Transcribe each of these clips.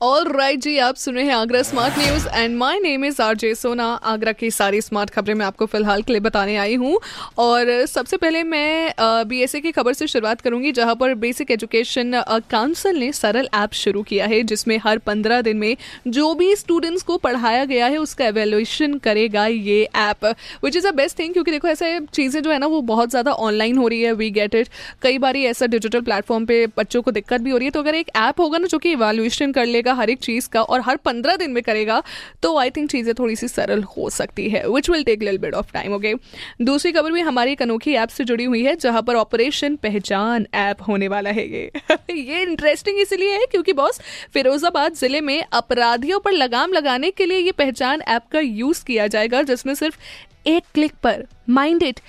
all right जी, आप सुन रहे हैं Agra smart news and my name is R J Sona Agra की सारी स्मार्ट खबरें मैं आपको फ़िलहाल के लिए बताने आई हूँ। और सबसे पहले मैं बीएसए की खबर से शुरुआत करूँगी, जहाँ पर बेसिक एजुकेशन काउंसिल ने सरल ऐप शुरू किया है, जिसमें हर पंद्रह दिन में जो भी स्टूडेंट्स को पढ़ाया गया है, उसका एवेल्यूशन करेगा ये app which is a best thing क्योंकि देखो ऐसे चीज़ें जो है ना, वो बहुत ज़्यादा ऑनलाइन हो रही है वी गेट इट कई बार ऐसा डिजिटल प्लेटफॉर्म पर बच्चों को दिक्कत भी हो रही है तो अगर एक ऐप होगा ना, जो कि इवेल्यूशन कर लेगा हर एक चीज़ का और हर पंद्रह दिन में करेगा तो आई थिंक चीज़ें थोड़ी सी सरल हो सकती है विच विल टेक लिल बिट ऑफ़ टाइम ओके दूसरी खबर भी हमारी एक अनोखी ऐप से जुड़ी हुई है, जहाँ पर ऑपरेशन पहचान ऐप होने वाला है ये। ये इंटरेस्टिंग इसलिए है क्योंकि बॉस फिरोजाबाद ज़िले में अपराधियों पर लगाम लगाने के लिए ये पहचान ऐप का यूज़ किया जाएगा, जिसमें सिर्फ़ एक क्लिक पर माइंड इट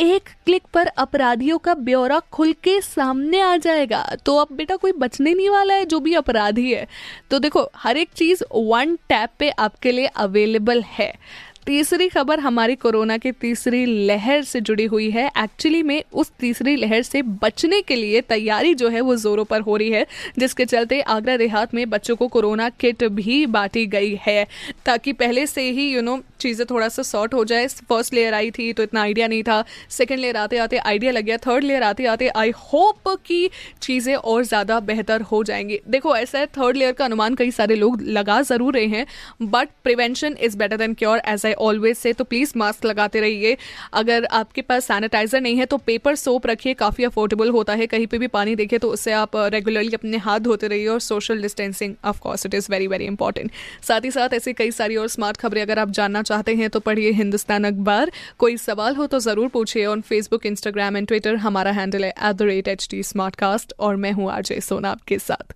एक क्लिक पर अपराधियों का ब्यौरा खुल के सामने आ जाएगा। तो अब बेटा कोई बचने नहीं वाला है, जो भी अपराधी है। तो देखो, हर एक चीज़ वन टैप पे आपके लिए अवेलेबल है। तीसरी खबर हमारी कोरोना की तीसरी लहर से जुड़ी हुई है। एक्चुअली में उस तीसरी लहर से बचने के लिए तैयारी जो है वो जोरों पर हो रही है, जिसके चलते आगरा देहात में बच्चों को कोरोना किट भी बांटी गई है, ताकि पहले से ही यू नो चीज़ें थोड़ा सा सॉर्ट हो जाए। फ़र्स्ट लेयर आई थी तो इतना आइडिया नहीं था। सेकेंड लेयर आते आते आइडिया लग गया। थर्ड लेयर आते आते आई होप कि चीज़ें और ज़्यादा बेहतर हो जाएँगी। देखो, ऐसा है थर्ड लेयर का अनुमान कई सारे लोग लगा ज़रूर रहे हैं but prevention is better than cure as I always say तो प्लीज़ मास्क लगाते रहिए। अगर आपके पास सैनिटाइजर नहीं है तो पेपर सोप रखिए, काफ़ी अफोर्डेबल होता है। कहीं पे भी पानी देखे तो उससे आप रेगुलरली अपने हाथ धोते रहिए और social distancing of course it is very very important साथ ही साथ ऐसी कई सारी और स्मार्ट खबरें अगर आप जानना चाहते हैं तो पढ़िए हिंदुस्तान अखबार। कोई सवाल हो तो ज़रूर पूछिए on Facebook Instagram and Twitter हमारा हैंडल है at the rate H T और मैं हूँ आरजे सोना आपके साथ।